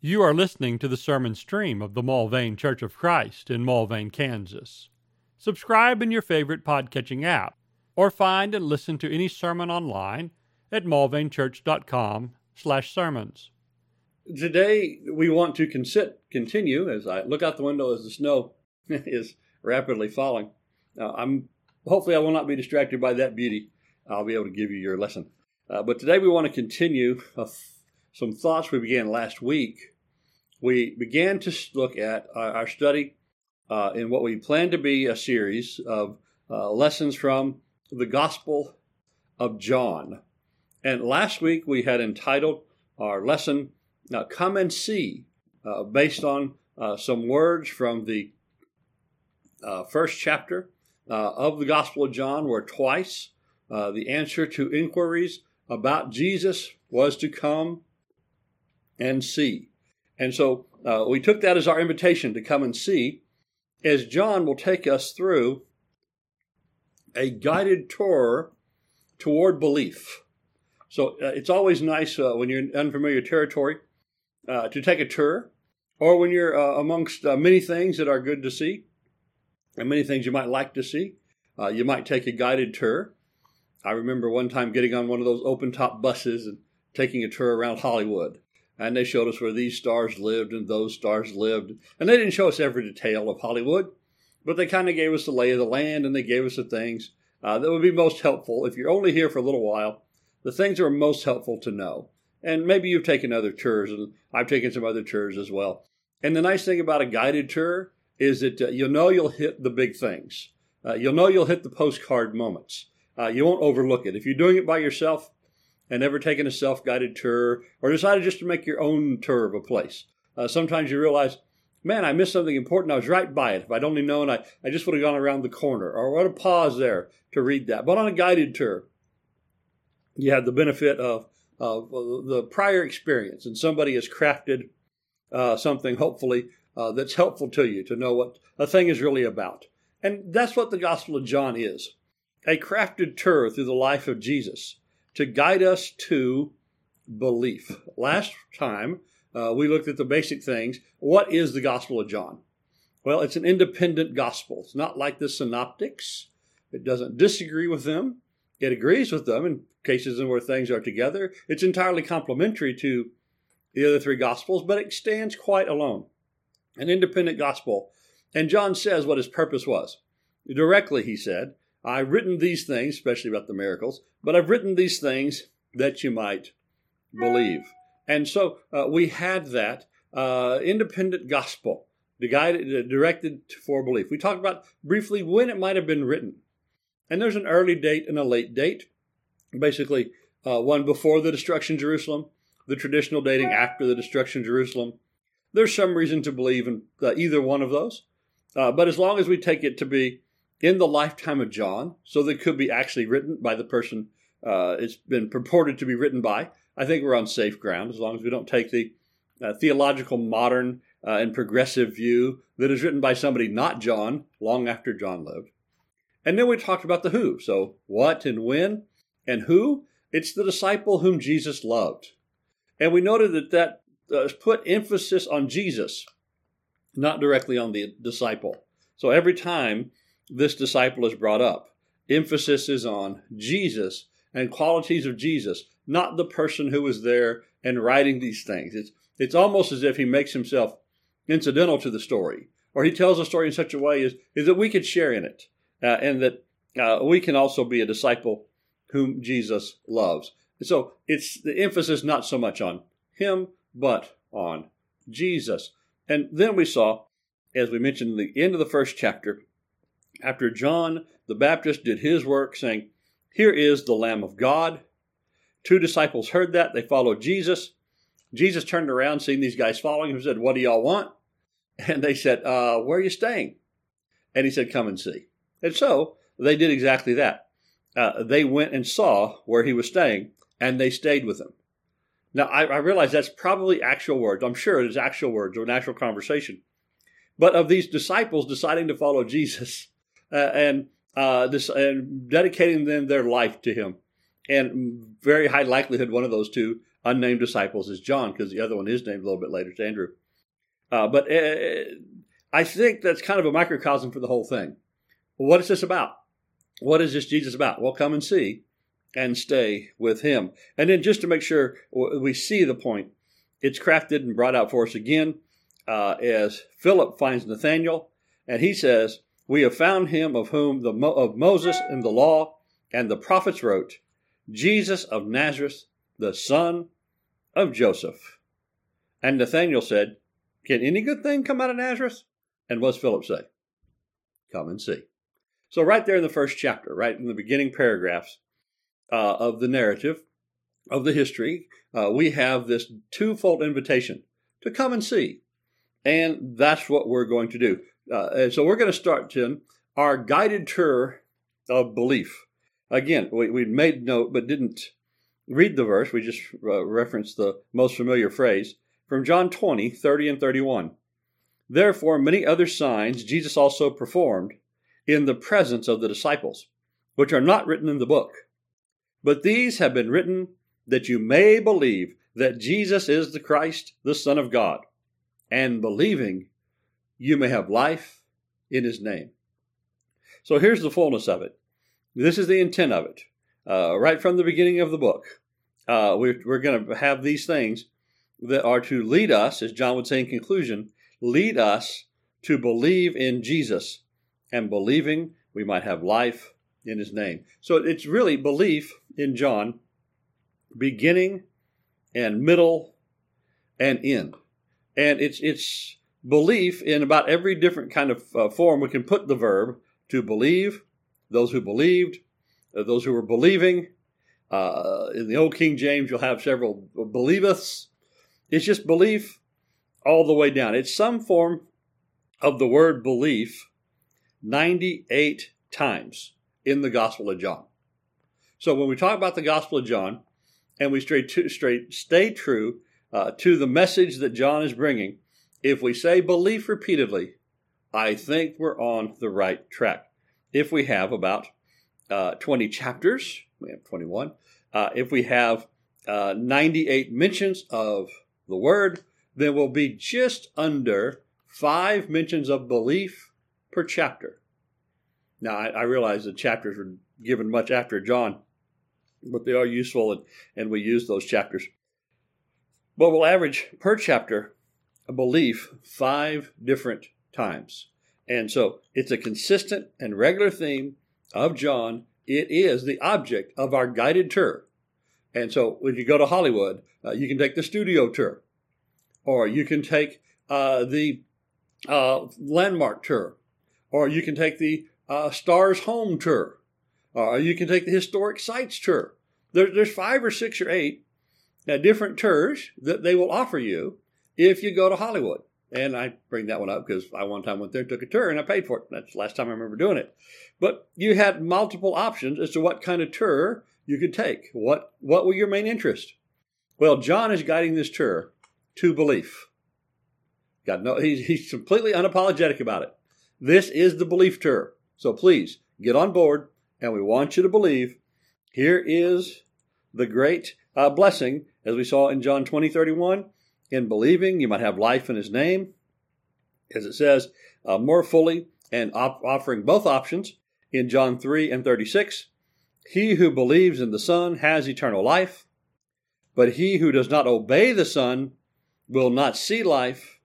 You are listening to the sermon stream of the Mulvane Church of Christ in Mulvane, Kansas. Subscribe in your favorite podcatching app, or find and listen to any sermon online at mulvanechurch.com slash sermons. Today, we want to consit, continue as I look out the window as the snow is rapidly falling. Uh, I'm hopefully I will not be distracted by that beauty. I'll be able to give you your lesson. Uh, but today we want to continue some thoughts we began last week. We began to look at our, our study uh, in what we plan to be a series of uh, lessons from the Gospel of John. And last week we had entitled our lesson, uh, Come and See, uh, based on uh, some words from the uh, first chapter of the Gospel of John, where twice the answer to inquiries about Jesus was to come and see. And so uh, we took that as our invitation to come and see, as John will take us through a guided tour toward belief. So uh, it's always nice uh, when you're in unfamiliar territory uh, to take a tour, or when you're uh, amongst uh, many things that are good to see, and many things you might like to see. you might take a guided tour. I remember one time getting on one of those open top buses and taking a tour around Hollywood and they showed us where these stars lived and those stars lived. And they didn't show us every detail of Hollywood, but they kind of gave us the lay of the land and they gave us the things uh, that would be most helpful if you're only here for a little while. The things that are most helpful to know. And maybe you've taken other tours, and I've taken some other tours as well. And the nice thing about a guided tour is that uh, you'll know you'll hit the big things. Uh, you'll know you'll hit the postcard moments. Uh, you won't overlook it. If you're doing it by yourself, and ever taken a self guided tour or decided just to make your own tour of a place. Uh, sometimes you realize, man, I missed something important. I was right by it. If I'd only known, I, I just would have gone around the corner or would have paused there to read that. But on a guided tour, you have the benefit of, of the prior experience, and somebody has crafted uh, something, hopefully, uh, that's helpful to you to know what a thing is really about. And that's what the Gospel of John is a crafted tour through the life of Jesus to guide us to belief. Last time, uh, we looked at the basic things. What is the Gospel of John? Well, it's an independent gospel. It's not like the synoptics. It doesn't disagree with them. It agrees with them in cases where things are together. It's entirely complementary to the other three gospels, but it stands quite alone. An independent gospel. And John says what his purpose was. Directly, he said, I've written these things, especially about the miracles, but I've written these things that you might believe. And so uh, we had that uh, independent gospel, guided, uh, directed for belief. We talked about briefly when it might have been written. And there's an early date and a late date. Basically, uh, one before the destruction of Jerusalem, the traditional dating after the destruction of Jerusalem. There's some reason to believe in uh, either one of those. Uh, but as long as we take it to be in the lifetime of John, so that could be actually written by the person uh, it's been purported to be written by. I think we're on safe ground as long as we don't take the uh, theological, modern, uh, and progressive view that is written by somebody not John, long after John lived. And then we talked about the who. So, what and when and who? It's the disciple whom Jesus loved. And we noted that that uh, put emphasis on Jesus, not directly on the disciple. So, every time this disciple is brought up. Emphasis is on Jesus and qualities of Jesus, not the person who was there and writing these things. It's, it's almost as if he makes himself incidental to the story, or he tells the story in such a way is, is that we could share in it, uh, and that uh, we can also be a disciple whom Jesus loves. so it's the emphasis not so much on him, but on Jesus. And then we saw, as we mentioned in the end of the first chapter, after John the Baptist did his work, saying, Here is the Lamb of God. Two disciples heard that. They followed Jesus. Jesus turned around, seeing these guys following him, said, What do y'all want? And they said, uh, Where are you staying? And he said, Come and see. And so they did exactly that. Uh, they went and saw where he was staying, and they stayed with him. Now, I, I realize that's probably actual words. I'm sure it is actual words or an actual conversation. But of these disciples deciding to follow Jesus, and uh, this and dedicating them their life to Him. And very high likelihood one of those two unnamed disciples is John, because the other one is named a little bit later, it's Andrew. Uh, but uh, I think that's kind of a microcosm for the whole thing. What is this about? What is this Jesus about? Well, come and see and stay with him. And then just to make sure we see the point, it's crafted and brought out for us again uh, as Philip finds Nathanael, and he says, "We have found him of whom the of Moses and the law and the prophets wrote, Jesus of Nazareth, the son of Joseph." And Nathanael said, "Can any good thing come out of Nazareth?" And what's Philip say? Come and see. So right there in the first chapter, right in the beginning paragraphs uh, of the narrative of the history, uh, we have this twofold invitation to come and see. And that's what we're going to do. Uh, and so we're going to start, Tim, our guided tour of belief. Again, we, we made note but didn't read the verse. We just uh, referenced the most familiar phrase from John 20, 30 and 31. Therefore, many other signs Jesus also performed in the presence of the disciples, which are not written in the book. But these have been written that you may believe that Jesus is the Christ, the Son of God, and believing you may have life in his name. So here's the fullness of it. This is the intent of it. Uh, right from the beginning of the book, uh, we're, we're going to have these things that are to lead us, as John would say in conclusion, lead us to believe in Jesus, and believing we might have life in his name. So it's really belief in John, beginning and middle and end. And it's it's belief in about every different kind of uh, form we can put the verb to believe, those who believed, uh, those who were believing. Uh, in the Old King James, you'll have several believeths. It's just belief all the way down. It's some form of the word belief 98 times in the Gospel of John. So when we talk about the Gospel of John, and we straight to, straight stay true uh, to the message that John is bringing, if we say belief repeatedly, I think we're on the right track. If we have about uh, 20 chapters, we have 21. Uh, if we have uh, 98 mentions of the word, then we'll be just under five mentions of belief per chapter. Now, I, I realize the chapters are given much after John, but they are useful and, and we use those chapters. But we'll average per chapter belief five different times. And so it's a consistent and regular theme of John. It is the object of our guided tour. And so when you go to Hollywood, uh, you can take the studio tour, or you can take uh, the uh, landmark tour, or you can take the uh, Stars Home tour, or you can take the historic sites tour. There, there's five or six or eight uh, different tours that they will offer you if you go to Hollywood. And I bring that one up because I one time went there, and took a tour, and I paid for it. That's the last time I remember doing it. But you had multiple options as to what kind of tour you could take. What what were your main interest? Well, John is guiding this tour to belief. God, no, he's, he's completely unapologetic about it. This is the belief tour. So please get on board, and we want you to believe. Here is the great uh, blessing, as we saw in John 20, 31. In believing, you might have life in his name, as it says uh, more fully, and op- offering both options in John 3 and 36. He who believes in the Son has eternal life, but he who does not obey the Son will not see life,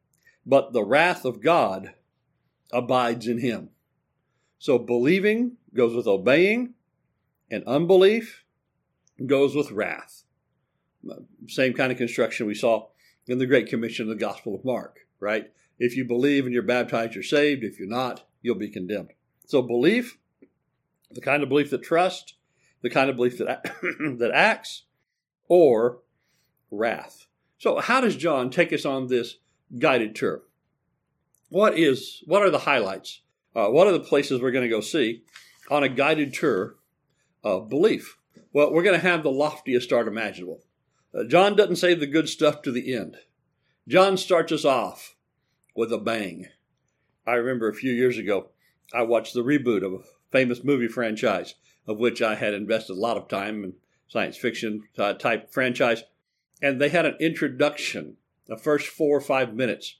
but the wrath of God abides in him. So believing goes with obeying, and unbelief goes with wrath. Same kind of construction we saw in the Great Commission of the Gospel of Mark, right? If you believe and you're baptized, you're saved. If you're not, you'll be condemned. So belief, the kind of belief that trusts, the kind of belief that, that acts, or wrath. So how does John take us on this guided tour? What is what are the highlights? Uh, what are the places we're going to go see on a guided tour of belief? Well, we're going to have the loftiest start imaginable. Uh, John doesn't save the good stuff to the end. John starts us off with a bang. I remember a few years ago, I watched the reboot of a famous movie franchise, of which I had invested a lot of time in science fiction type franchise. and they had an introduction, the first four or five minutes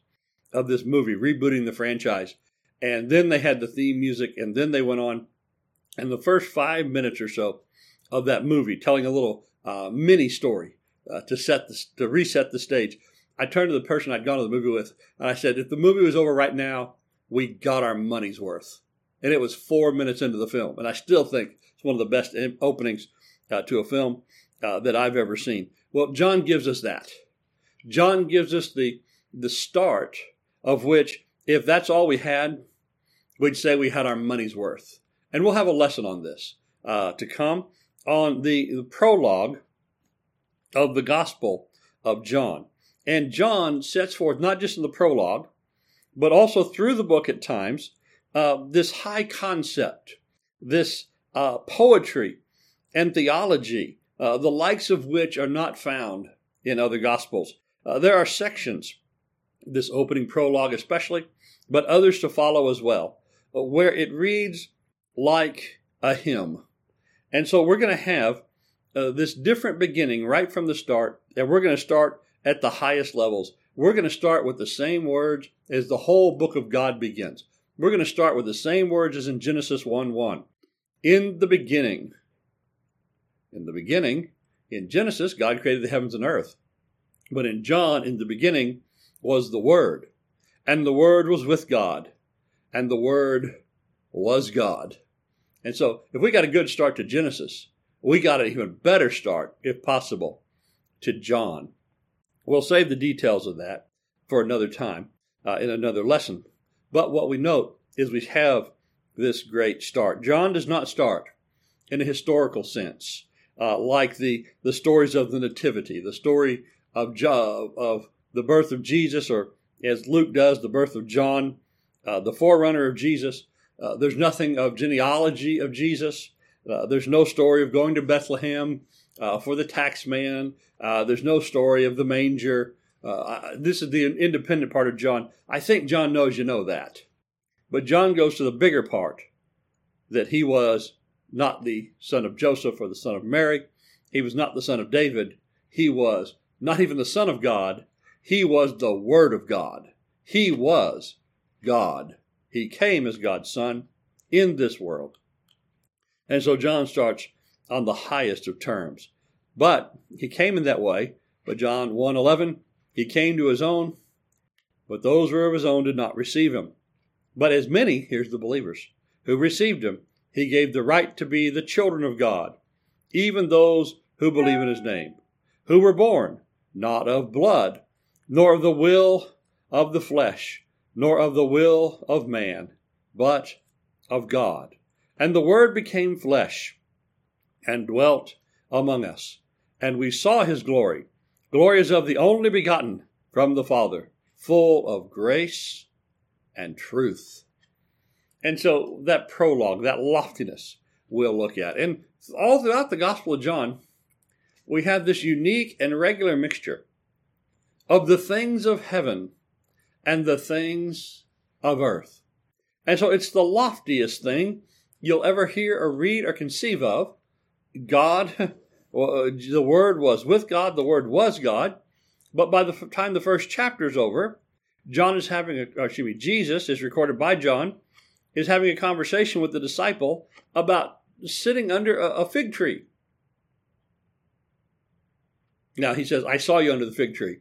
of this movie, rebooting the franchise. And then they had the theme music, and then they went on. And the first five minutes or so of that movie, telling a little uh, mini story uh, to set the, to reset the stage. I turned to the person I'd gone to the movie with, and I said, "If the movie was over right now, we got our money's worth." And it was four minutes into the film, and I still think it's one of the best openings uh, to a film uh, that I've ever seen. Well, John gives us that. John gives us the the start of which, if that's all we had, we'd say we had our money's worth. And we'll have a lesson on this uh, to come on the, the prologue of the Gospel of John. And John sets forth, not just in the prologue, but also through the book at times, uh, this high concept, this uh, poetry and theology, uh, the likes of which are not found in other Gospels. Uh, there are sections, this opening prologue especially, but others to follow as well, uh, where it reads like a hymn. And so we're going to have uh, this different beginning right from the start, and we're going to start at the highest levels. We're going to start with the same words as the whole book of God begins. We're going to start with the same words as in Genesis 1 1. In the beginning. In the beginning, in Genesis, God created the heavens and earth. But in John, in the beginning, was the Word. And the Word was with God. And the Word was God. And so, if we got a good start to Genesis, we got an even better start, if possible, to John. We'll save the details of that for another time uh, in another lesson. But what we note is we have this great start. John does not start in a historical sense, uh, like the, the stories of the Nativity, the story of, of the birth of Jesus, or as Luke does, the birth of John, uh, the forerunner of Jesus. Uh, there's nothing of genealogy of Jesus. Uh, there's no story of going to Bethlehem uh, for the tax man. Uh, there's no story of the manger. Uh, this is the independent part of John. I think John knows you know that. But John goes to the bigger part that he was not the son of Joseph or the son of Mary. He was not the son of David. He was not even the son of God. He was the Word of God. He was God. He came as God's Son in this world. And so John starts on the highest of terms. But he came in that way. But John 1:11, he came to his own, but those who were of his own did not receive him. But as many, here's the believers, who received him, he gave the right to be the children of God, even those who believe in his name, who were born not of blood, nor of the will of the flesh, nor of the will of man, but of God. And the Word became flesh and dwelt among us. And we saw his glory. Glory is of the only begotten from the Father, full of grace and truth. And so that prologue, that loftiness, we'll look at. And all throughout the Gospel of John, we have this unique and regular mixture of the things of heaven and the things of earth. And so it's the loftiest thing you'll ever hear or read or conceive of. God, uh, the Word was with God, the Word was God. But by the time the first chapter is over, John is having a, excuse me, Jesus is recorded by John, is having a conversation with the disciple about sitting under a, a fig tree. Now he says, I saw you under the fig tree,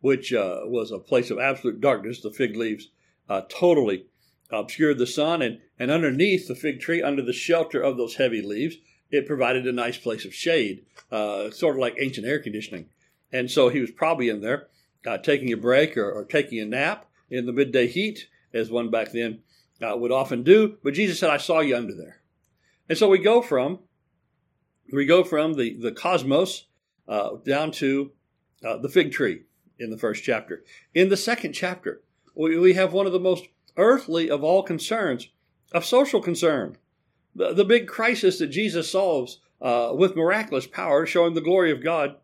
which uh, was a place of absolute darkness. The fig leaves uh, totally obscured the sun, and, and underneath the fig tree, under the shelter of those heavy leaves, it provided a nice place of shade, uh, sort of like ancient air conditioning. And so he was probably in there uh, taking a break or, or, taking a nap in the midday heat, as one back then uh, would often do. But Jesus said, I saw you under there. And so we go from we go from the, the cosmos uh, down to uh, the fig tree in the first chapter. In the second chapter, we, we have one of the most earthly of all concerns, of social concern. The, the big crisis that Jesus solves uh, with miraculous power, showing the glory of God,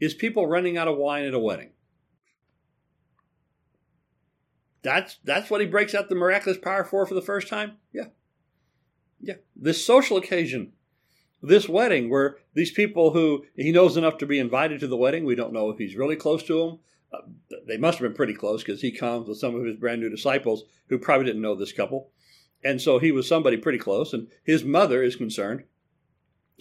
is people running out of wine at a wedding. That's that's what he breaks out the miraculous power for for the first time. Yeah, yeah. This social occasion this wedding where these people who he knows enough to be invited to the wedding, we don't know if he's really close to them. Uh, they must have been pretty close because he comes with some of his brand new disciples who probably didn't know this couple. And so he was somebody pretty close. And his mother is concerned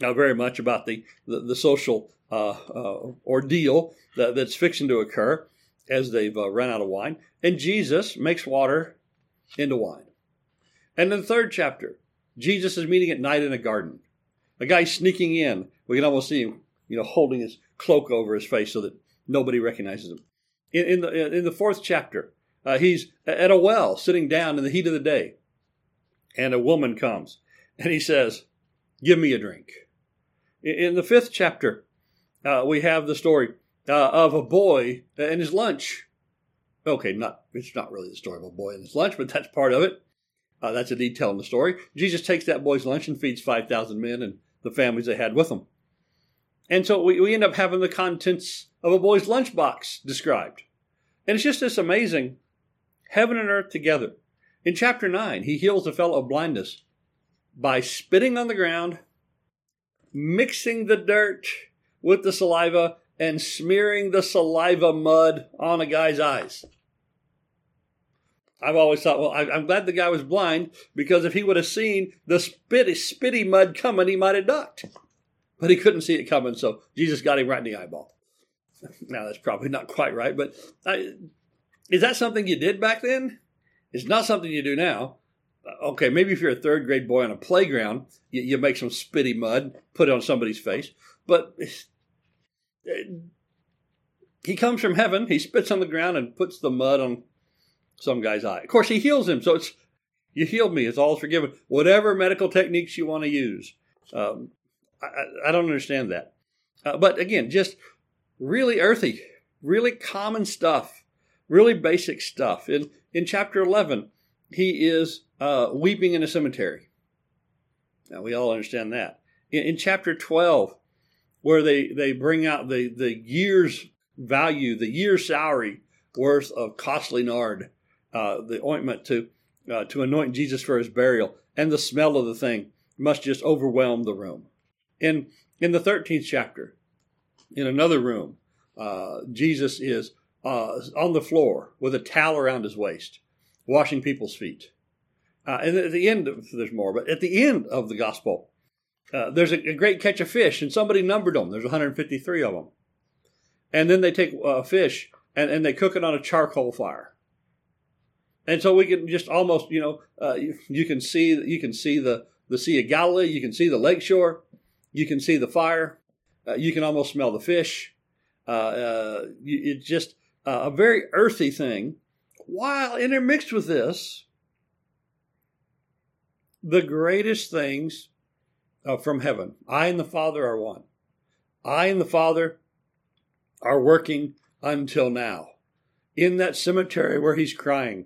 uh, very much about the, the, the social uh, uh ordeal that, that's fixing to occur as they've uh, run out of wine. And Jesus makes water into wine. And in the third chapter, Jesus is meeting at night in a garden. A guy sneaking in. We can almost see him, you know, holding his cloak over his face so that nobody recognizes him. In, in the in the fourth chapter, uh, he's at a well, sitting down in the heat of the day, and a woman comes, and he says, "Give me a drink." In, in the fifth chapter, uh, we have the story uh, of a boy and his lunch. Okay, not it's not really the story of a boy and his lunch, but that's part of it. Uh, that's a detail in the story. Jesus takes that boy's lunch and feeds 5,000 men and the families they had with them. And so we, we end up having the contents of a boy's lunchbox described. And it's just this amazing heaven and earth together. In chapter 9, he heals a fellow of blindness by spitting on the ground, mixing the dirt with the saliva, and smearing the saliva mud on a guy's eyes. I've always thought, well, I'm glad the guy was blind because if he would have seen the spitty, spitty mud coming, he might have ducked. But he couldn't see it coming, so Jesus got him right in the eyeball. Now, that's probably not quite right, but I, is that something you did back then? It's not something you do now. Uh, okay, maybe if you're a third grade boy on a playground, you, you make some spitty mud, put it on somebody's face. But uh, he comes from heaven, he spits on the ground and puts the mud on some guy's eye. Of course, he heals him, so it's you healed me. It's all forgiven. Whatever medical techniques you want to use, um, I, I, don't understand that. Uh, but again, just really earthy, really common stuff, really basic stuff. In in chapter eleven, he is uh, weeping in a cemetery. Now we all understand that. In, in chapter twelve, where they they bring out the the year's value, the year's salary worth of costly nard uh, the ointment to uh, to anoint Jesus for his burial, and the smell of the thing must just overwhelm the room. In in the thirteenth chapter, in another room, uh, Jesus is uh, on the floor with a towel around his waist, washing people's feet. Uh, and at the end, of, there's more, but at the end of the gospel, uh, there's a, a, great catch of fish, and somebody numbered them. There's 153 of them. And then they take a fish and, and they cook it on a charcoal fire and so we can just almost you know uh, you, you, can see you can see the the Sea of Galilee, you can see the lakeshore, you can see the fire, uh, you can almost smell the fish. Uh, uh it's just uh, a very earthy thing. While intermixed with this, the greatest things uh, from heaven. I and the Father are one. I and the Father are working until now. In that cemetery where he's crying,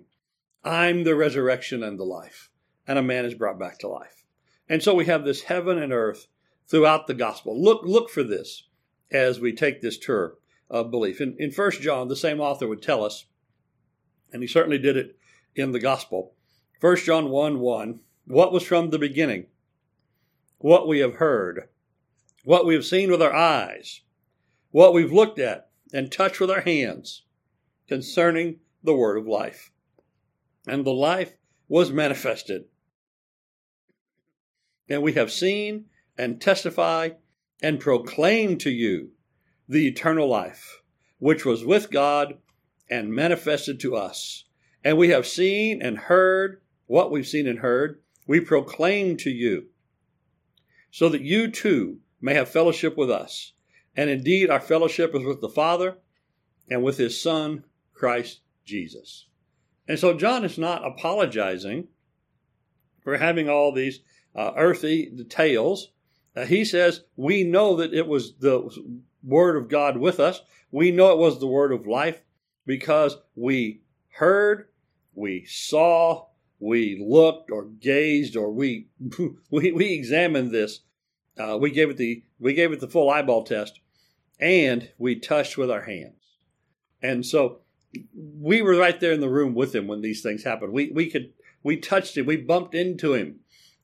I'm the resurrection and the life. And a man is brought back to life. And so we have this heaven and earth throughout the gospel. Look, look for this as we take this tour of belief. In, in 1 John, the same author would tell us, and he certainly did it in the gospel. 1 John 1 1, what was from the beginning, what we have heard, what we have seen with our eyes, what we've looked at and touched with our hands concerning the word of life and the life was manifested. And we have seen and testify and proclaim to you the eternal life, which was with God and manifested to us. And we have seen and heard what we've seen and heard, we proclaim to you, so that you too may have fellowship with us. And indeed, our fellowship is with the Father and with His Son, Christ Jesus. And so John is not apologizing for having all these uh, earthy details. Uh, he says, We know that it was the Word of God with us. We know it was the Word of life because we heard, we saw, we looked or gazed or we we, we examined this. Uh, we gave it the we gave it the full eyeball test, and we touched with our hands. And so we were right there in the room with him when these things happened. We we could we touched him, we bumped into him,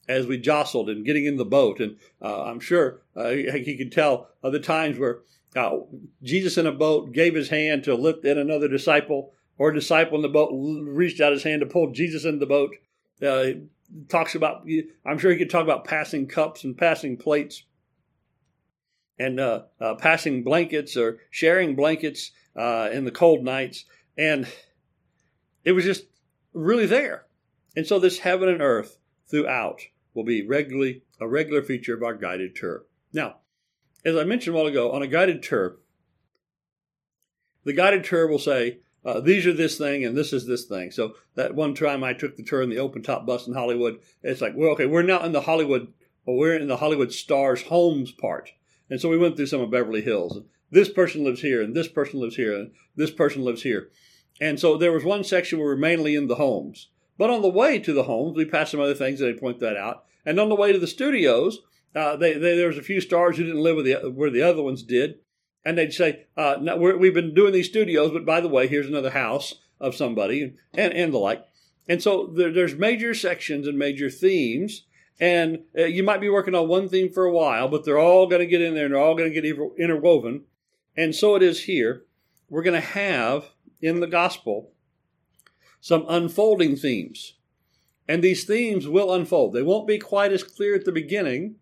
as we jostled and getting in the boat. And uh, I'm sure uh, he could tell of the times where uh, Jesus in a boat gave his hand to lift in another disciple, or a disciple in the boat reached out his hand to pull Jesus in the boat. Uh, talks about, I'm sure he could talk about passing cups and passing plates and uh, uh, passing blankets or sharing blankets in the cold nights. And it was just really there. And so this heaven and earth throughout will be regularly a regular feature of our guided tour. Now, as I mentioned a while ago, on a guided tour, the guided tour will say, uh, these are this thing and this is this thing. So that one time I took the tour in the open top bus in Hollywood, it's like, well, okay, we're now in the Hollywood, or we're in the Hollywood Stars homes part. And so we went through some of Beverly Hills. This person lives here, and this person lives here, and this person lives here. And so there was one section where we were mainly in the homes. But on the way to the homes, we passed some other things, and they point that out. And on the way to the studios, uh, they, they, there was a few stars who didn't live with the, where the other ones did. And they'd say, uh, no, we have been doing these studios, but by the way, here's another house of somebody, and, and the like. And so there, there's major sections and major themes. And uh, you might be working on one theme for a while, but they're all going to get in there and they're all going to get interwoven. And so it is here. We're going to have in the gospel some unfolding themes. And these themes will unfold. They won't be quite as clear at the beginning.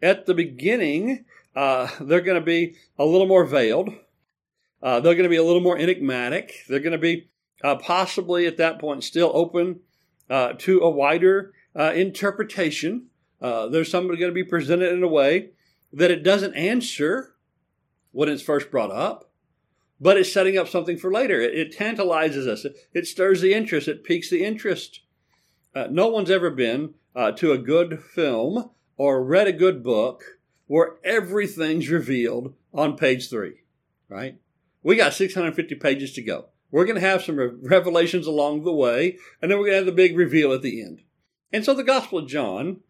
At the beginning, uh, they're going to be a little more veiled. Uh, they're going to be a little more enigmatic. They're going to be uh, possibly at that point still open uh, to a wider uh, interpretation. Uh, there's somebody going to be presented in a way that it doesn't answer when it's first brought up but it's setting up something for later. It, it tantalizes us. It, it, stirs the interest. It piques the interest. Uh, no one's ever been uh, to a good film or read a good book where everything's revealed on page three, right? We got 650 pages to go. We're going to have some revelations along the way, and then we're going to have the big reveal at the end. And so the Gospel of John,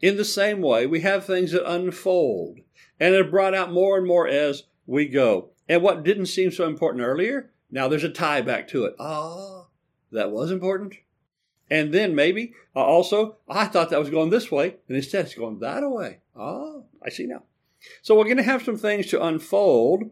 in the same way, we have things that unfold and are brought out more and more as we go. And what didn't seem so important earlier, now there's a tie back to it. Ah, that was important. And then maybe uh, also, I thought that was going this way, and instead it's going that way. Ah, I see now. So we're going to have some things to unfold.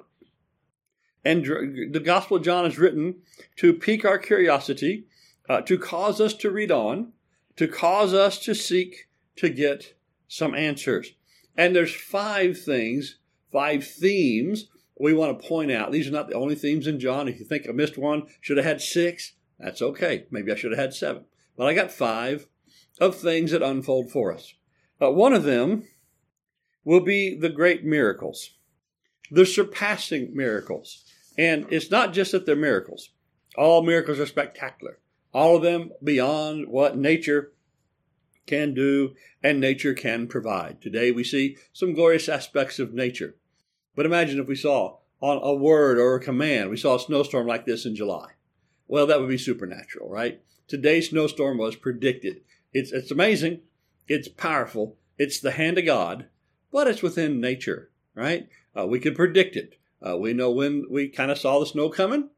And the Gospel of John is written to pique our curiosity, uh, to cause us to read on, to cause us to seek to get some answers. And there's five things, five themes we want to point out these are not the only themes in John. If you think I missed one, should have had six, that's okay. Maybe I should have had seven. But I got five of things that unfold for us. Uh, one of them will be the great miracles, the surpassing miracles. And it's not just that they're miracles, all miracles are spectacular, all of them beyond what nature can do and nature can provide. Today we see some glorious aspects of nature. But imagine if we saw on a word or a command, we saw a snowstorm like this in July. Well, that would be supernatural, right? Today's snowstorm was predicted. It's, it's amazing. It's powerful. It's the hand of God, but it's within nature, right? Uh, we could predict it. Uh, we know when we kind of saw the snow coming.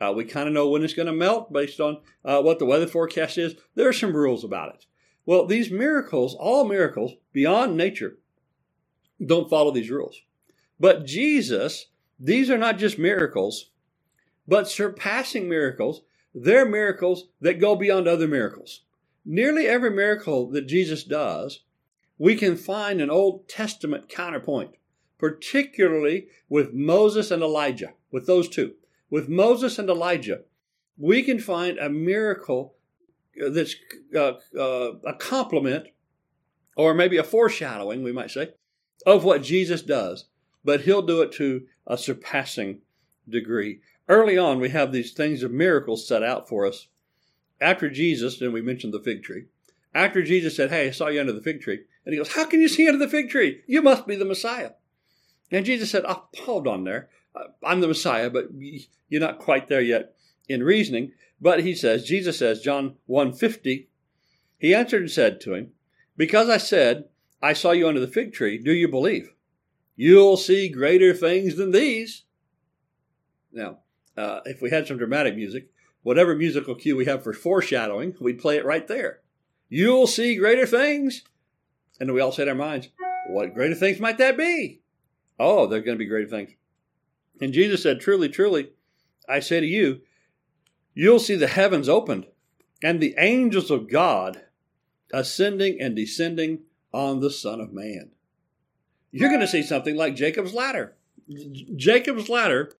Uh, we kind of know when it's going to melt based on uh, what the weather forecast is. There are some rules about it. Well, these miracles, all miracles beyond nature, don't follow these rules. But Jesus, these are not just miracles, but surpassing miracles. They're miracles that go beyond other miracles. Nearly every miracle that Jesus does, we can find an Old Testament counterpoint, particularly with Moses and Elijah, with those two. With Moses and Elijah, we can find a miracle that's uh, uh, a complement, or maybe a foreshadowing, we might say, of what Jesus does but he'll do it to a surpassing degree. Early on, we have these things of miracles set out for us. After Jesus, and we mentioned the fig tree, after Jesus said, Hey, I saw you under the fig tree, and he goes, How can you see under the fig tree? You must be the Messiah. And Jesus said, Oh, hold on there. Uh, I'm the Messiah, but you're not quite there yet in reasoning. But he says, Jesus says, John 150, he answered and said to him, Because I said, I saw you under the fig tree, do you believe? You'll see greater things than these. Now, uh, if we had some dramatic music, whatever musical cue we have for foreshadowing, we'd play it right there. You'll see greater things. And we all say in our minds, What greater things might that be? Oh, they're going to be greater things. And Jesus said, Truly, truly, I say to you, you'll see the heavens opened and the angels of God ascending and descending on the Son of Man. You're going to see something like Jacob's ladder. Jacob's ladder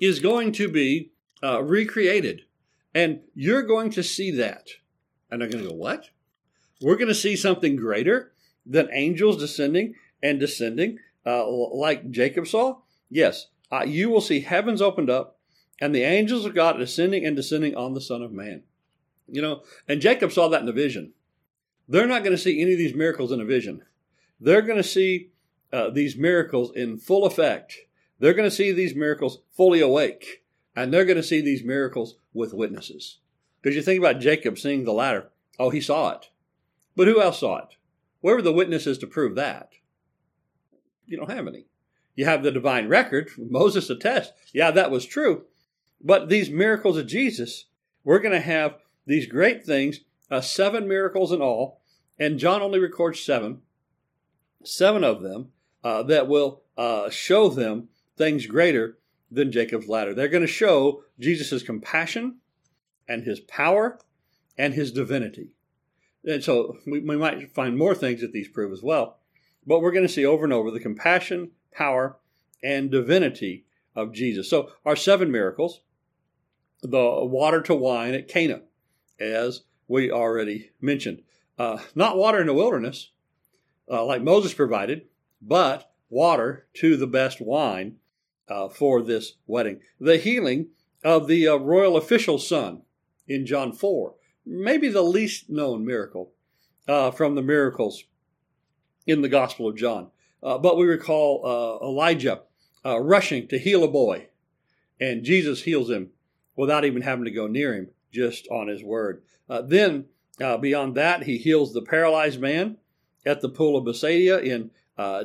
is going to be uh, recreated, and you're going to see that. And they're going to go, What? We're going to see something greater than angels descending and descending uh, like Jacob saw? Yes. Uh, you will see heavens opened up and the angels of God ascending and descending on the Son of Man. You know, and Jacob saw that in a vision. They're not going to see any of these miracles in a vision. They're going to see uh, these miracles in full effect. They're going to see these miracles fully awake. And they're going to see these miracles with witnesses. Because you think about Jacob seeing the ladder. Oh, he saw it. But who else saw it? Where were the witnesses to prove that? You don't have any. You have the divine record. Moses attests, yeah, that was true. But these miracles of Jesus, we're going to have these great things, uh, seven miracles in all, and John only records seven, seven of them uh, that will uh, show them things greater than Jacob's ladder. They're going to show Jesus' compassion and his power and his divinity. And so we, we might find more things that these prove as well. But we're going to see over and over the compassion, power, and divinity of Jesus. So our seven miracles, the water to wine at Cana, as we already mentioned. Uh, not water in the wilderness, uh, like Moses provided, but water to the best wine uh, for this wedding. The healing of the uh, royal official's son in John 4 maybe the least known miracle uh, from the miracles in the Gospel of John. Uh, but we recall uh, Elijah uh, rushing to heal a boy, and Jesus heals him without even having to go near him, just on his word. Then, beyond that, he heals the paralyzed man at the pool of Bethsaida in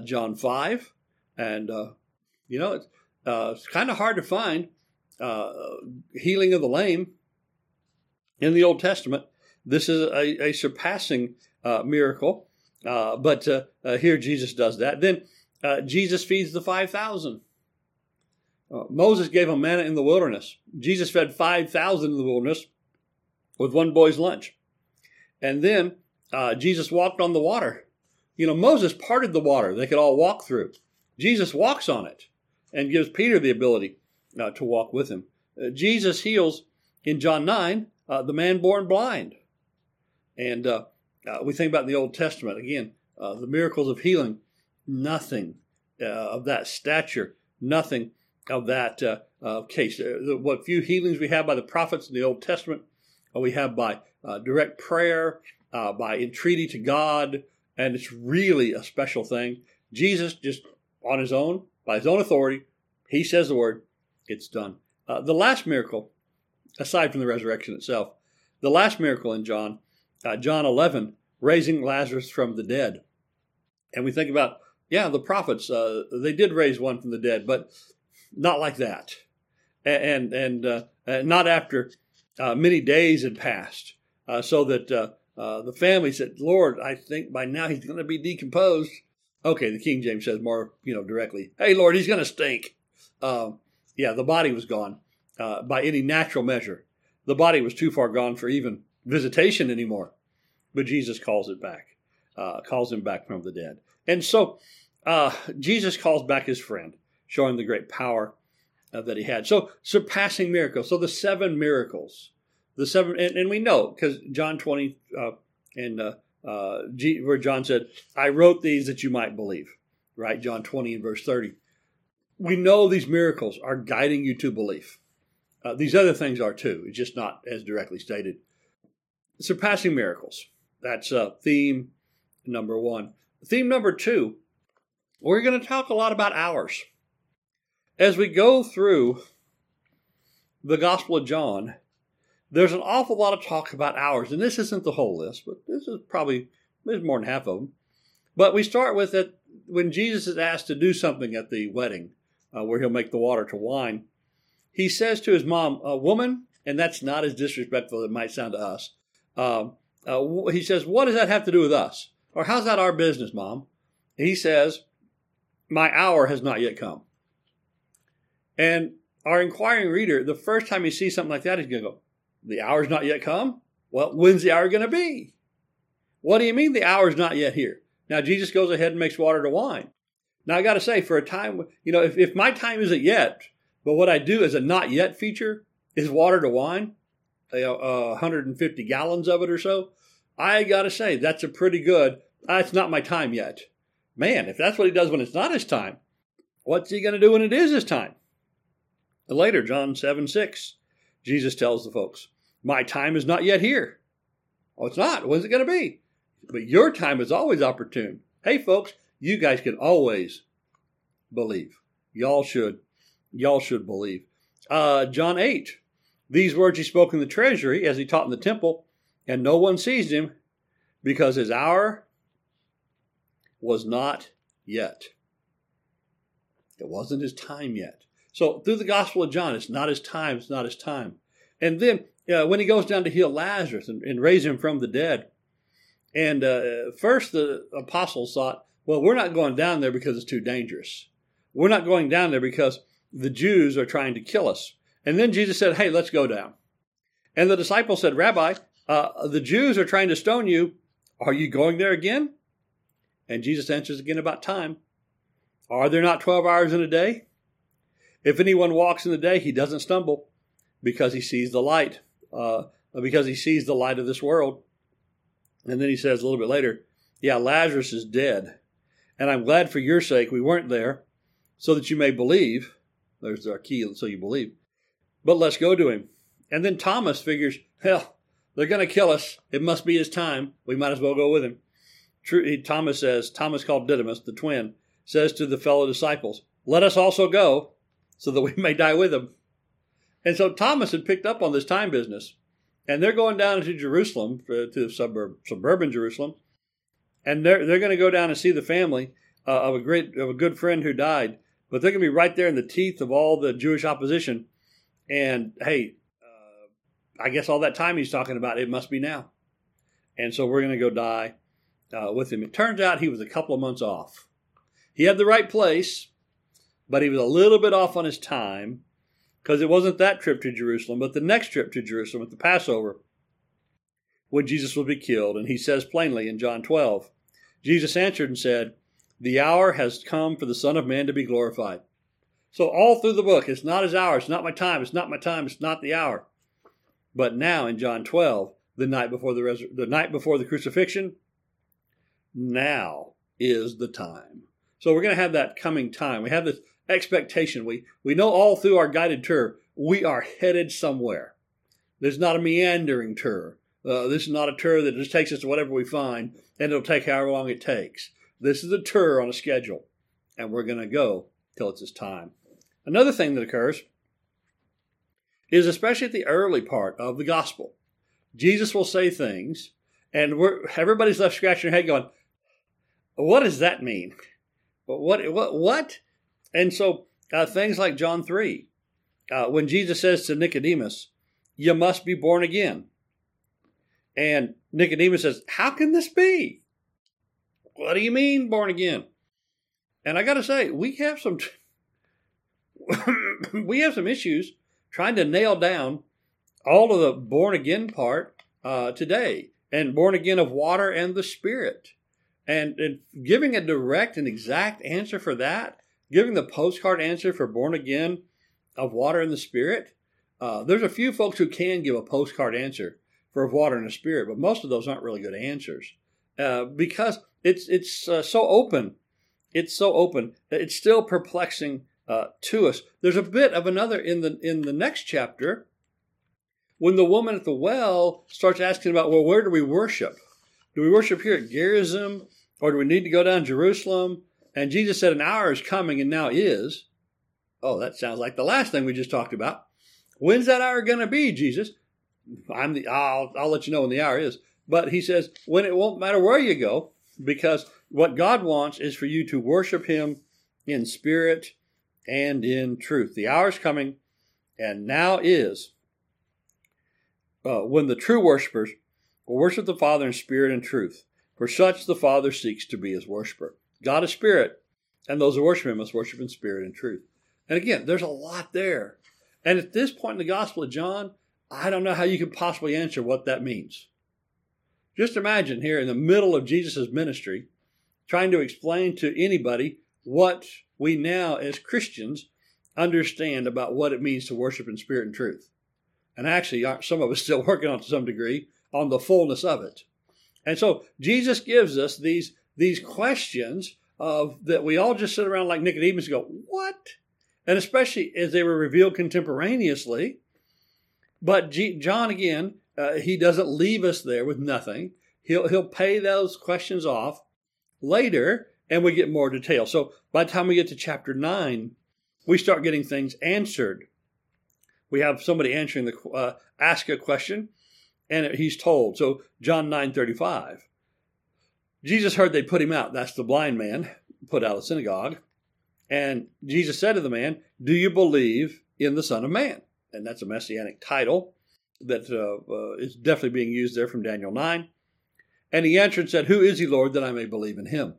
John 5. And, you know, it's, it's kind of hard to find healing of the lame in the Old Testament. This is a, a surpassing uh, miracle, uh, but uh, uh here Jesus does that. Then uh, Jesus feeds the 5,000. Uh, Moses gave them manna in the wilderness. Jesus fed 5,000 in the wilderness with one boy's lunch. And then Jesus walked on the water. You know, Moses parted the water they could all walk through. Jesus walks on it and gives Peter the ability to walk with him. Jesus heals in John 9 uh, the man born blind. And uh, uh, we think about the Old Testament again, uh, the miracles of healing, nothing uh, of that stature, nothing of that uh, case. what few healings we have by the prophets in the Old Testament, we have by direct prayer, by entreaty to God, and it's really a special thing. Jesus just on his own, by his own authority, he says the word, it's done. the last miracle aside from the resurrection itself. The last miracle in John, uh, John 11, raising Lazarus from the dead. And we think about, yeah, the prophets, uh, they did raise one from the dead, but not like that. And, and, uh, not after uh, many days had passed, uh, so that uh, the family said, Lord, I think by now he's going to be decomposed. Okay, the King James says more, you know, directly, hey, Lord, he's going to stink. Um, yeah, the body was gone uh, by any natural measure. The body was too far gone for even visitation anymore. But Jesus calls it back, uh, calls him back from the dead. And so uh, Jesus calls back his friend, showing the great power uh, that he had. So surpassing miracles. So the seven miracles, the seven, and, and we know because John 20 uh, and uh, G, where John said, I wrote these that you might believe, right? John 20 and verse 30. We know these miracles are guiding you to belief. Uh, these other things are too, it's just not as directly stated. Surpassing miracles. That's uh, theme number one. Theme number two, we're going to talk a lot about hours. As we go through the Gospel of John, there's an awful lot of talk about hours, and this isn't the whole list, but this is probably there's more than half of them. But we start with that when Jesus is asked to do something at the wedding, uh, where he'll make the water to wine he says to his mom, "A woman," and that's not as disrespectful as it might sound to us. Um, uh, he says, What does that have to do with us? Or how's that our business, Mom? He says, My hour has not yet come. And our inquiring reader, the first time he sees something like that, he's going to go, The hour's not yet come? Well, when's the hour going to be? What do you mean the hour's not yet here? Now, Jesus goes ahead and makes water to wine. Now, I got to say, for a time, you know, if, if my time isn't yet, but what I do as a not yet feature is water to wine, uh, 150 gallons of it or so, I got to say, that's a pretty good, it's not my time yet. Man, if that's what he does when it's not his time, what's he going to do when it is his time? Later, John 7 6, Jesus tells the folks, My time is not yet here. Oh, it's not. When's it going to be? But your time is always opportune. Hey, folks, you guys can always believe. Y'all should. Y'all should believe. Uh, John 8. These words he spoke in the treasury as he taught in the temple, and no one seized him because his hour was not yet. It wasn't his time yet. So through the Gospel of John, it's not his time, it's not his time. And then uh, when he goes down to heal Lazarus and, and raise him from the dead, and uh, first the apostles thought, well, we're not going down there because it's too dangerous. We're not going down there because the Jews are trying to kill us. And then Jesus said, hey, let's go down. And the disciples said, Rabbi, uh, the Jews are trying to stone you. Are you going there again? And Jesus answers again about time. Are there not 12 hours in a day? If anyone walks in the day, he doesn't stumble because he sees the light, uh, because he sees the light of this world. And then he says a little bit later, Yeah, Lazarus is dead. And I'm glad for your sake we weren't there, so that you may believe. There's our key, so you believe. But let's go to him. And then Thomas figures, Hell, they're going to kill us. It must be his time. We might as well go with him. True, Thomas says, Thomas called Didymus, the twin, says to the fellow disciples, Let us also go, so that we may die with him. And so Thomas had picked up on this time business and they're going down to Jerusalem, uh, to suburb, suburban Jerusalem, and they're they're going to go down and see the family uh, of a great of a good friend who died. But they're going to be right there in the teeth of all the Jewish opposition. And hey, uh, I guess all that time he's talking about, it must be now. And so we're going to go die uh, with him. It turns out he was a couple of months off. He had the right place, but he was a little bit off on his time because it wasn't that trip to Jerusalem, but the next trip to Jerusalem at the Passover when Jesus would be killed. And he says plainly in John 12, Jesus answered and said, The hour has come for the Son of Man to be glorified. So all through the book, it's not his hour, it's not my time, it's not my time, it's not the hour. But now in John 12, the night before the, resur- the night before the crucifixion, now is the time. So we're going to have that coming time. We have this expectation. We, we know all through our guided tour, we are headed somewhere. This is not a meandering tour. Uh, this is not a tour that just takes us to whatever we find and it'll take however long it takes. This is a tour on a schedule, and we're going to go till it's time. Another thing that occurs is especially at the early part of the gospel, Jesus will say things, and everybody's left scratching their head going, "What does that mean? What? What? What? And so uh, things like John 3, uh, when Jesus says to Nicodemus, You must be born again. And Nicodemus says, How can this be? What do you mean, born again? And I got to say, we have some. we have some issues trying to nail down all of the born again part uh, today, and born again of water and the Spirit, and, and giving a direct and exact answer for that giving the postcard answer for born again of water and the spirit. Uh, there's a few folks who can give a postcard answer for of water and the spirit, but most of those aren't really good answers uh, because it's it's uh, so open. It's so open. It's still perplexing uh, to us. There's a bit of another in the in the next chapter when the woman at the well starts asking about, well, where do we worship? Do we worship here at Gerizim, or do we need to go down to Jerusalem? And Jesus said, An hour is coming and now is. Oh, that sounds like the last thing we just talked about. When's that hour going to be, Jesus? I'm the, I'll, I'll let you know when the hour is. But he says, when it won't matter where you go, because what God wants is for you to worship him in spirit and in truth. The hour is coming, and now is uh, when the true worshipers will worship the Father in spirit and truth, for such the Father seeks to be his worshiper. God is spirit, and those who worship him must worship in spirit and truth. And again, there's a lot there. And at this point in the Gospel of John, I don't know how you can possibly answer what that means. Just imagine here in the middle of Jesus' ministry, trying to explain to anybody what we now as Christians understand about what it means to worship in spirit and truth. And actually, some of us still working on to some degree on the fullness of it. And so Jesus gives us these, these questions of that we all just sit around like Nicodemus and go, What? And especially as they were revealed contemporaneously. But G- John, again, uh, he doesn't leave us there with nothing. He'll, he'll pay those questions off later and we get more detail. So by the time we get to chapter 9, we start getting things answered. We have somebody answering the uh, ask a question, and he's told. So John nine thirty five. Jesus heard they put him out. That's the blind man put out of the synagogue. And Jesus said to the man, Do you believe in the Son of Man? And that's a messianic title that uh, uh, is definitely being used there from Daniel 9. And he answered and said, Who is he, Lord, that I may believe in him?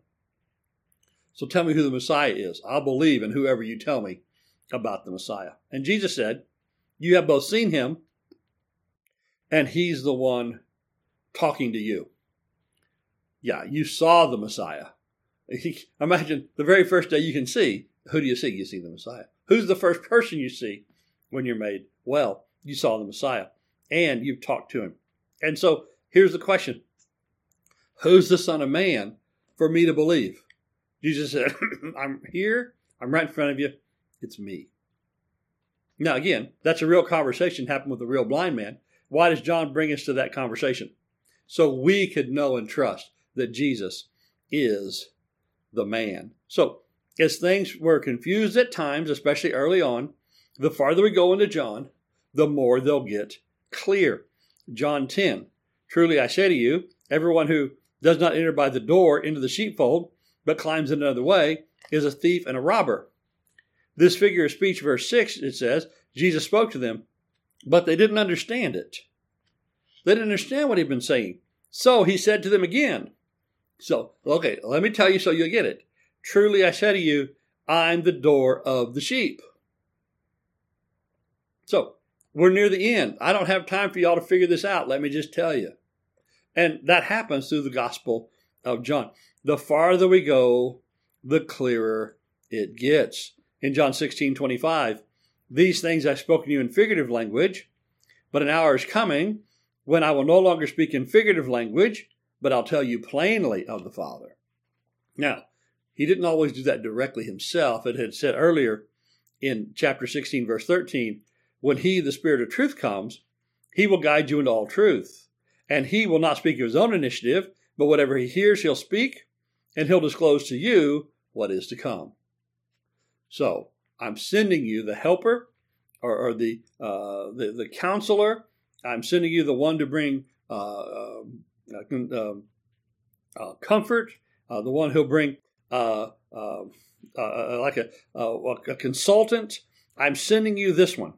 So tell me who the Messiah is. I'll believe in whoever you tell me about the Messiah. And Jesus said, You have both seen him, and he's the one talking to you. Yeah, you saw the Messiah. Imagine the very first day you can see, who do you see? You see the Messiah. Who's the first person you see when you're made well? You saw the Messiah, and you've talked to him. And so here's the question Who's the Son of Man for me to believe? Jesus said, I'm here, I'm right in front of you, it's me. Now, again, that's a real conversation happened with a real blind man. Why does John bring us to that conversation? So we could know and trust that Jesus is the man. So, as things were confused at times, especially early on, the farther we go into John, the more they'll get clear. John 10 Truly I say to you, everyone who does not enter by the door into the sheepfold, but climbs in another way, is a thief and a robber. This figure of speech, verse 6, it says, Jesus spoke to them, but they didn't understand it. They didn't understand what he'd been saying. So he said to them again. So, okay, let me tell you so you'll get it. Truly I say to you, I'm the door of the sheep. So, we're near the end. I don't have time for y'all to figure this out. Let me just tell you. And that happens through the Gospel of John. The farther we go, the clearer it gets. In John 16 25, these things I've spoken to you in figurative language, but an hour is coming when I will no longer speak in figurative language, but I'll tell you plainly of the Father. Now, he didn't always do that directly himself. It had said earlier in chapter 16, verse 13, when he, the Spirit of truth, comes, he will guide you into all truth. And he will not speak of his own initiative, but whatever he hears, he'll speak, and he'll disclose to you what is to come. So, I'm sending you the helper or, or the, uh, the, the counselor. I'm sending you the one to bring uh, um, uh, um, uh comfort, uh, the one who'll bring uh, like a, a consultant. I'm sending you this one.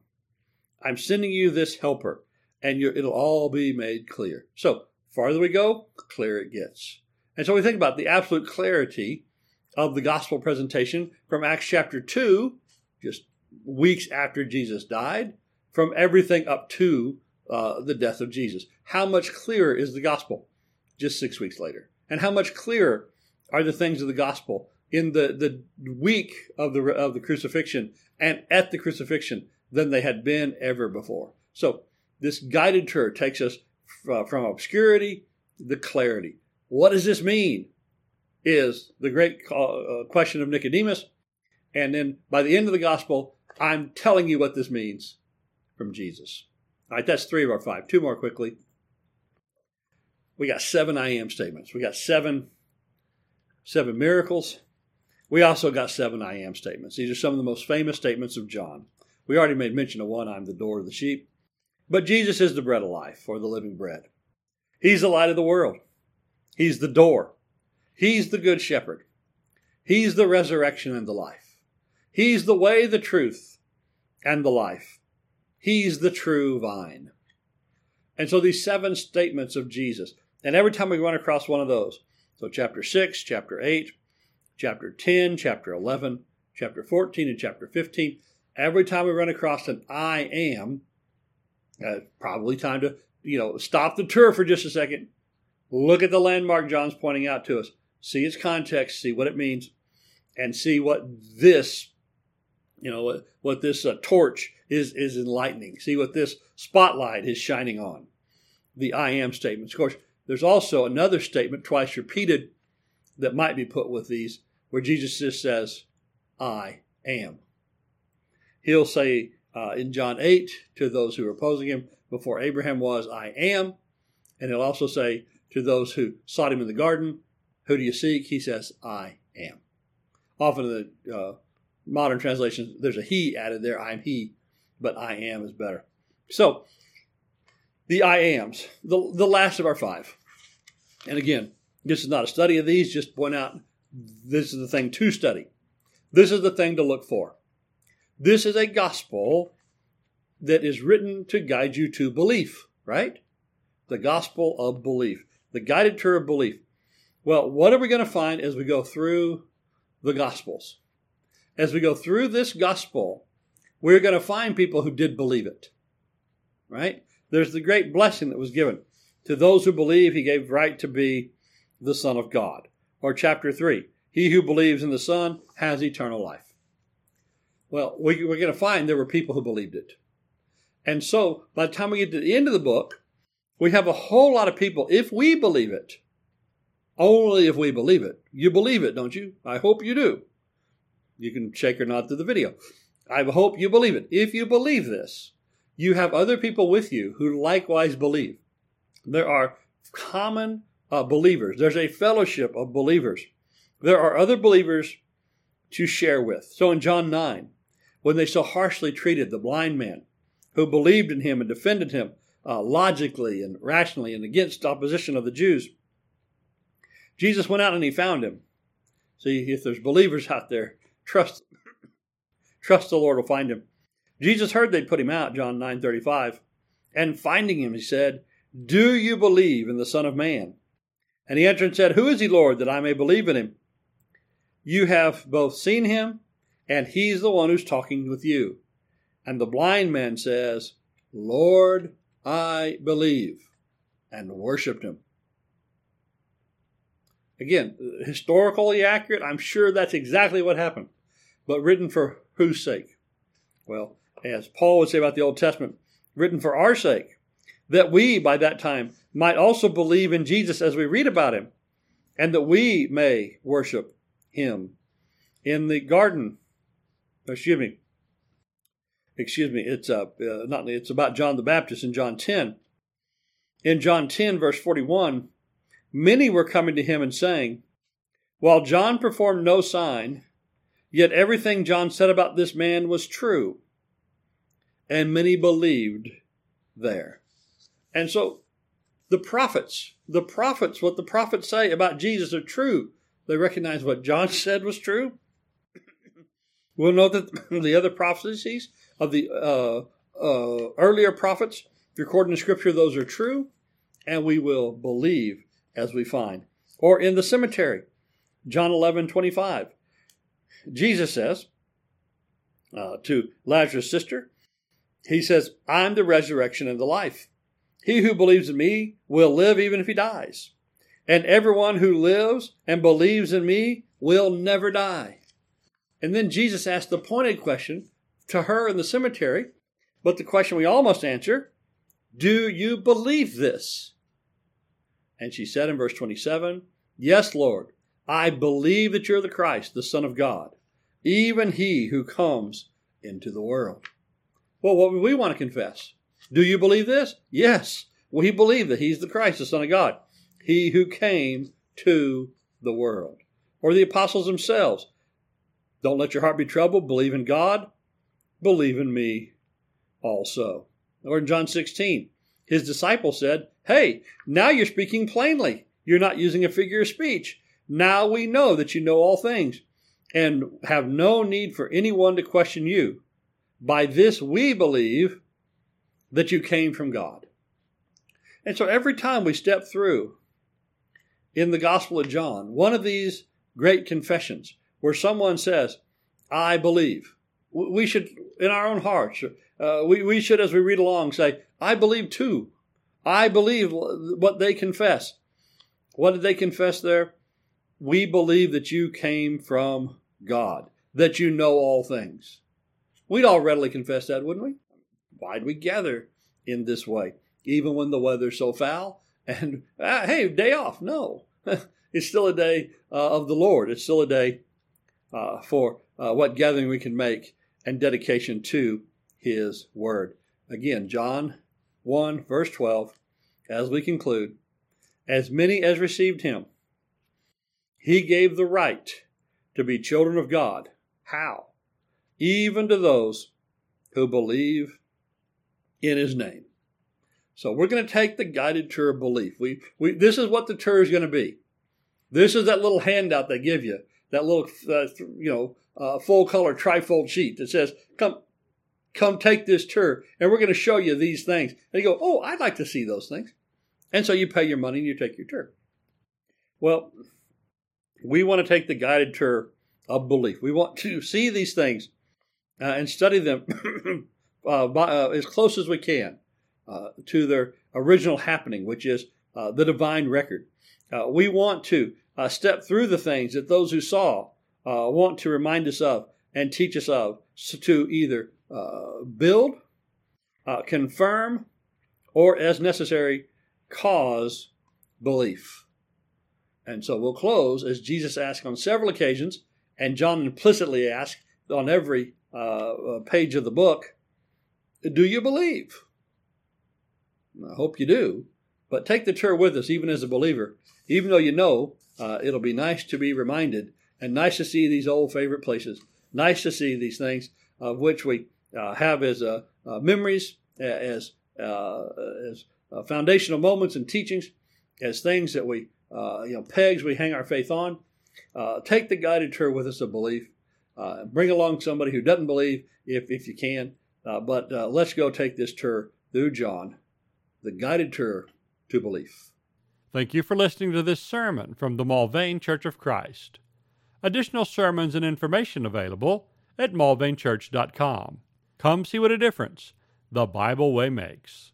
I'm sending you this helper, and it'll all be made clear. So, farther we go, clearer it gets. And so we think about the absolute clarity of the gospel presentation from Acts chapter 2, just weeks after Jesus died, from everything up to uh, the death of Jesus. How much clearer is the gospel just six weeks later? And how much clearer are the things of the gospel in the, the week of the, of the crucifixion and at the crucifixion than they had been ever before? So this guided tour takes us uh, from obscurity to clarity. What does this mean? Is the great uh, question of Nicodemus. And then by the end of the gospel, I'm telling you what this means from Jesus. All right, that's three of our five. Two more quickly. We got seven I am statements. We got seven, seven miracles. We also got seven I am statements. These are some of the most famous statements of John. We already made mention of one I'm the door of the sheep. But Jesus is the bread of life, or the living bread. He's the light of the world. He's the door. He's the good shepherd. He's the resurrection and the life. He's the way, the truth, and the life. He's the true vine. And so these seven statements of Jesus, and every time we run across one of those, so chapter 6, chapter 8, chapter 10, chapter 11, chapter 14, and chapter 15, every time we run across an I am, uh, probably time to, you know, stop the tour for just a second. Look at the landmark John's pointing out to us. See its context, see what it means, and see what this, you know, what, what this uh, torch is is enlightening. See what this spotlight is shining on. The I am statements. Of course, there's also another statement twice repeated that might be put with these, where Jesus just says, "I am." He'll say uh, in John 8 to those who are opposing him, "Before Abraham was, I am," and he'll also say to those who sought him in the garden, "Who do you seek?" He says, "I am." Often in the uh, modern translations, there's a he added there. I'm he but I am is better. So, the I ams, the, the last of our five. And again, this is not a study of these, just point out this is the thing to study. This is the thing to look for. This is a gospel that is written to guide you to belief, right? The gospel of belief, the guided tour of belief. Well, what are we going to find as we go through the gospels? As we go through this gospel, we're going to find people who did believe it. Right? There's the great blessing that was given. To those who believe, he gave right to be the Son of God. Or chapter 3 He who believes in the Son has eternal life. Well, we're going to find there were people who believed it. And so, by the time we get to the end of the book, we have a whole lot of people, if we believe it, only if we believe it. You believe it, don't you? I hope you do. You can shake or nod through the video. I hope you believe it. If you believe this, you have other people with you who likewise believe. There are common uh, believers, there's a fellowship of believers. There are other believers to share with. So in John 9, when they so harshly treated the blind man who believed in him and defended him uh, logically and rationally and against opposition of the Jews, Jesus went out and he found him. See, if there's believers out there, trust Trust the Lord will find him. Jesus heard they'd put him out, John 9:35. And finding him, he said, Do you believe in the Son of Man? And he answered and said, Who is he, Lord, that I may believe in him? You have both seen him, and he's the one who's talking with you. And the blind man says, Lord, I believe, and worshipped him. Again, historically accurate, I'm sure that's exactly what happened, but written for whose sake? Well, as Paul would say about the Old Testament, written for our sake, that we, by that time, might also believe in Jesus as we read about him, and that we may worship him. In the garden, excuse me, excuse me, it's uh, uh, not it's about John the Baptist in John 10. In John 10, verse 41, many were coming to him and saying, While John performed no sign, Yet everything John said about this man was true, and many believed there. And so the prophets, the prophets, what the prophets say about Jesus are true. They recognize what John said was true. we'll know that the other prophecies of the uh, uh, earlier prophets recorded in Scripture, those are true, and we will believe as we find. Or in the cemetery, John 11, 25. Jesus says uh, to Lazarus' sister, He says, I'm the resurrection and the life. He who believes in me will live even if he dies. And everyone who lives and believes in me will never die. And then Jesus asked the pointed question to her in the cemetery, but the question we all must answer Do you believe this? And she said in verse 27, Yes, Lord, I believe that you're the Christ, the Son of God, even he who comes into the world. Well, what would we want to confess? Do you believe this? Yes, we believe that he's the Christ, the Son of God, he who came to the world. Or the apostles themselves. Don't let your heart be troubled. Believe in God. Believe in me also. Or in John 16, his disciples said, Hey, now you're speaking plainly. You're not using a figure of speech. Now we know that you know all things and have no need for anyone to question you. By this we believe that you came from God. And so every time we step through in the Gospel of John, one of these great confessions where someone says, I believe, we should, in our own hearts, uh, we, we should, as we read along, say, I believe too. I believe what they confess. What did they confess there? We believe that you came from God, that you know all things. We'd all readily confess that, wouldn't we? Why'd we gather in this way, even when the weather's so foul? And ah, hey, day off. No, it's still a day uh, of the Lord. It's still a day uh, for uh, what gathering we can make and dedication to His Word. Again, John 1, verse 12, as we conclude, as many as received Him, He gave the right to be children of God. How? Even to those who believe in His name. So we're going to take the guided tour of belief. We, we, this is what the tour is going to be. This is that little handout they give you, that little, uh, you know, uh, full color trifold sheet that says, "Come, come take this tour, and we're going to show you these things." And you go, "Oh, I'd like to see those things," and so you pay your money and you take your tour. Well, we want to take the guided tour of belief. We want to see these things uh, and study them uh, by, uh, as close as we can uh, to their original happening, which is the divine record. we want to uh, step through the things that those who saw uh, want to remind us of and teach us of to either uh, build, uh, confirm, or as necessary, cause belief. And so we'll close as Jesus asked on several occasions, and John implicitly asked on every uh, uh, page of the book, Do you believe? I hope you do. But take the tour with us, even as a believer, even though you know uh, it'll be nice to be reminded and nice to see these old favorite places. Nice to see these things of which we uh, have as uh, uh memories, as as foundational moments and teachings, as things that we Uh, you know pegs we hang our faith on. Uh, take the guided tour with us of belief. Uh, bring along somebody who doesn't believe if if you can. but let's go take this tour through John, the guided tour to belief. Thank you for listening to this sermon from the Mulvane Church of Christ. Additional sermons and information available at mulvanechurch.com. Come see what a difference the Bible way makes.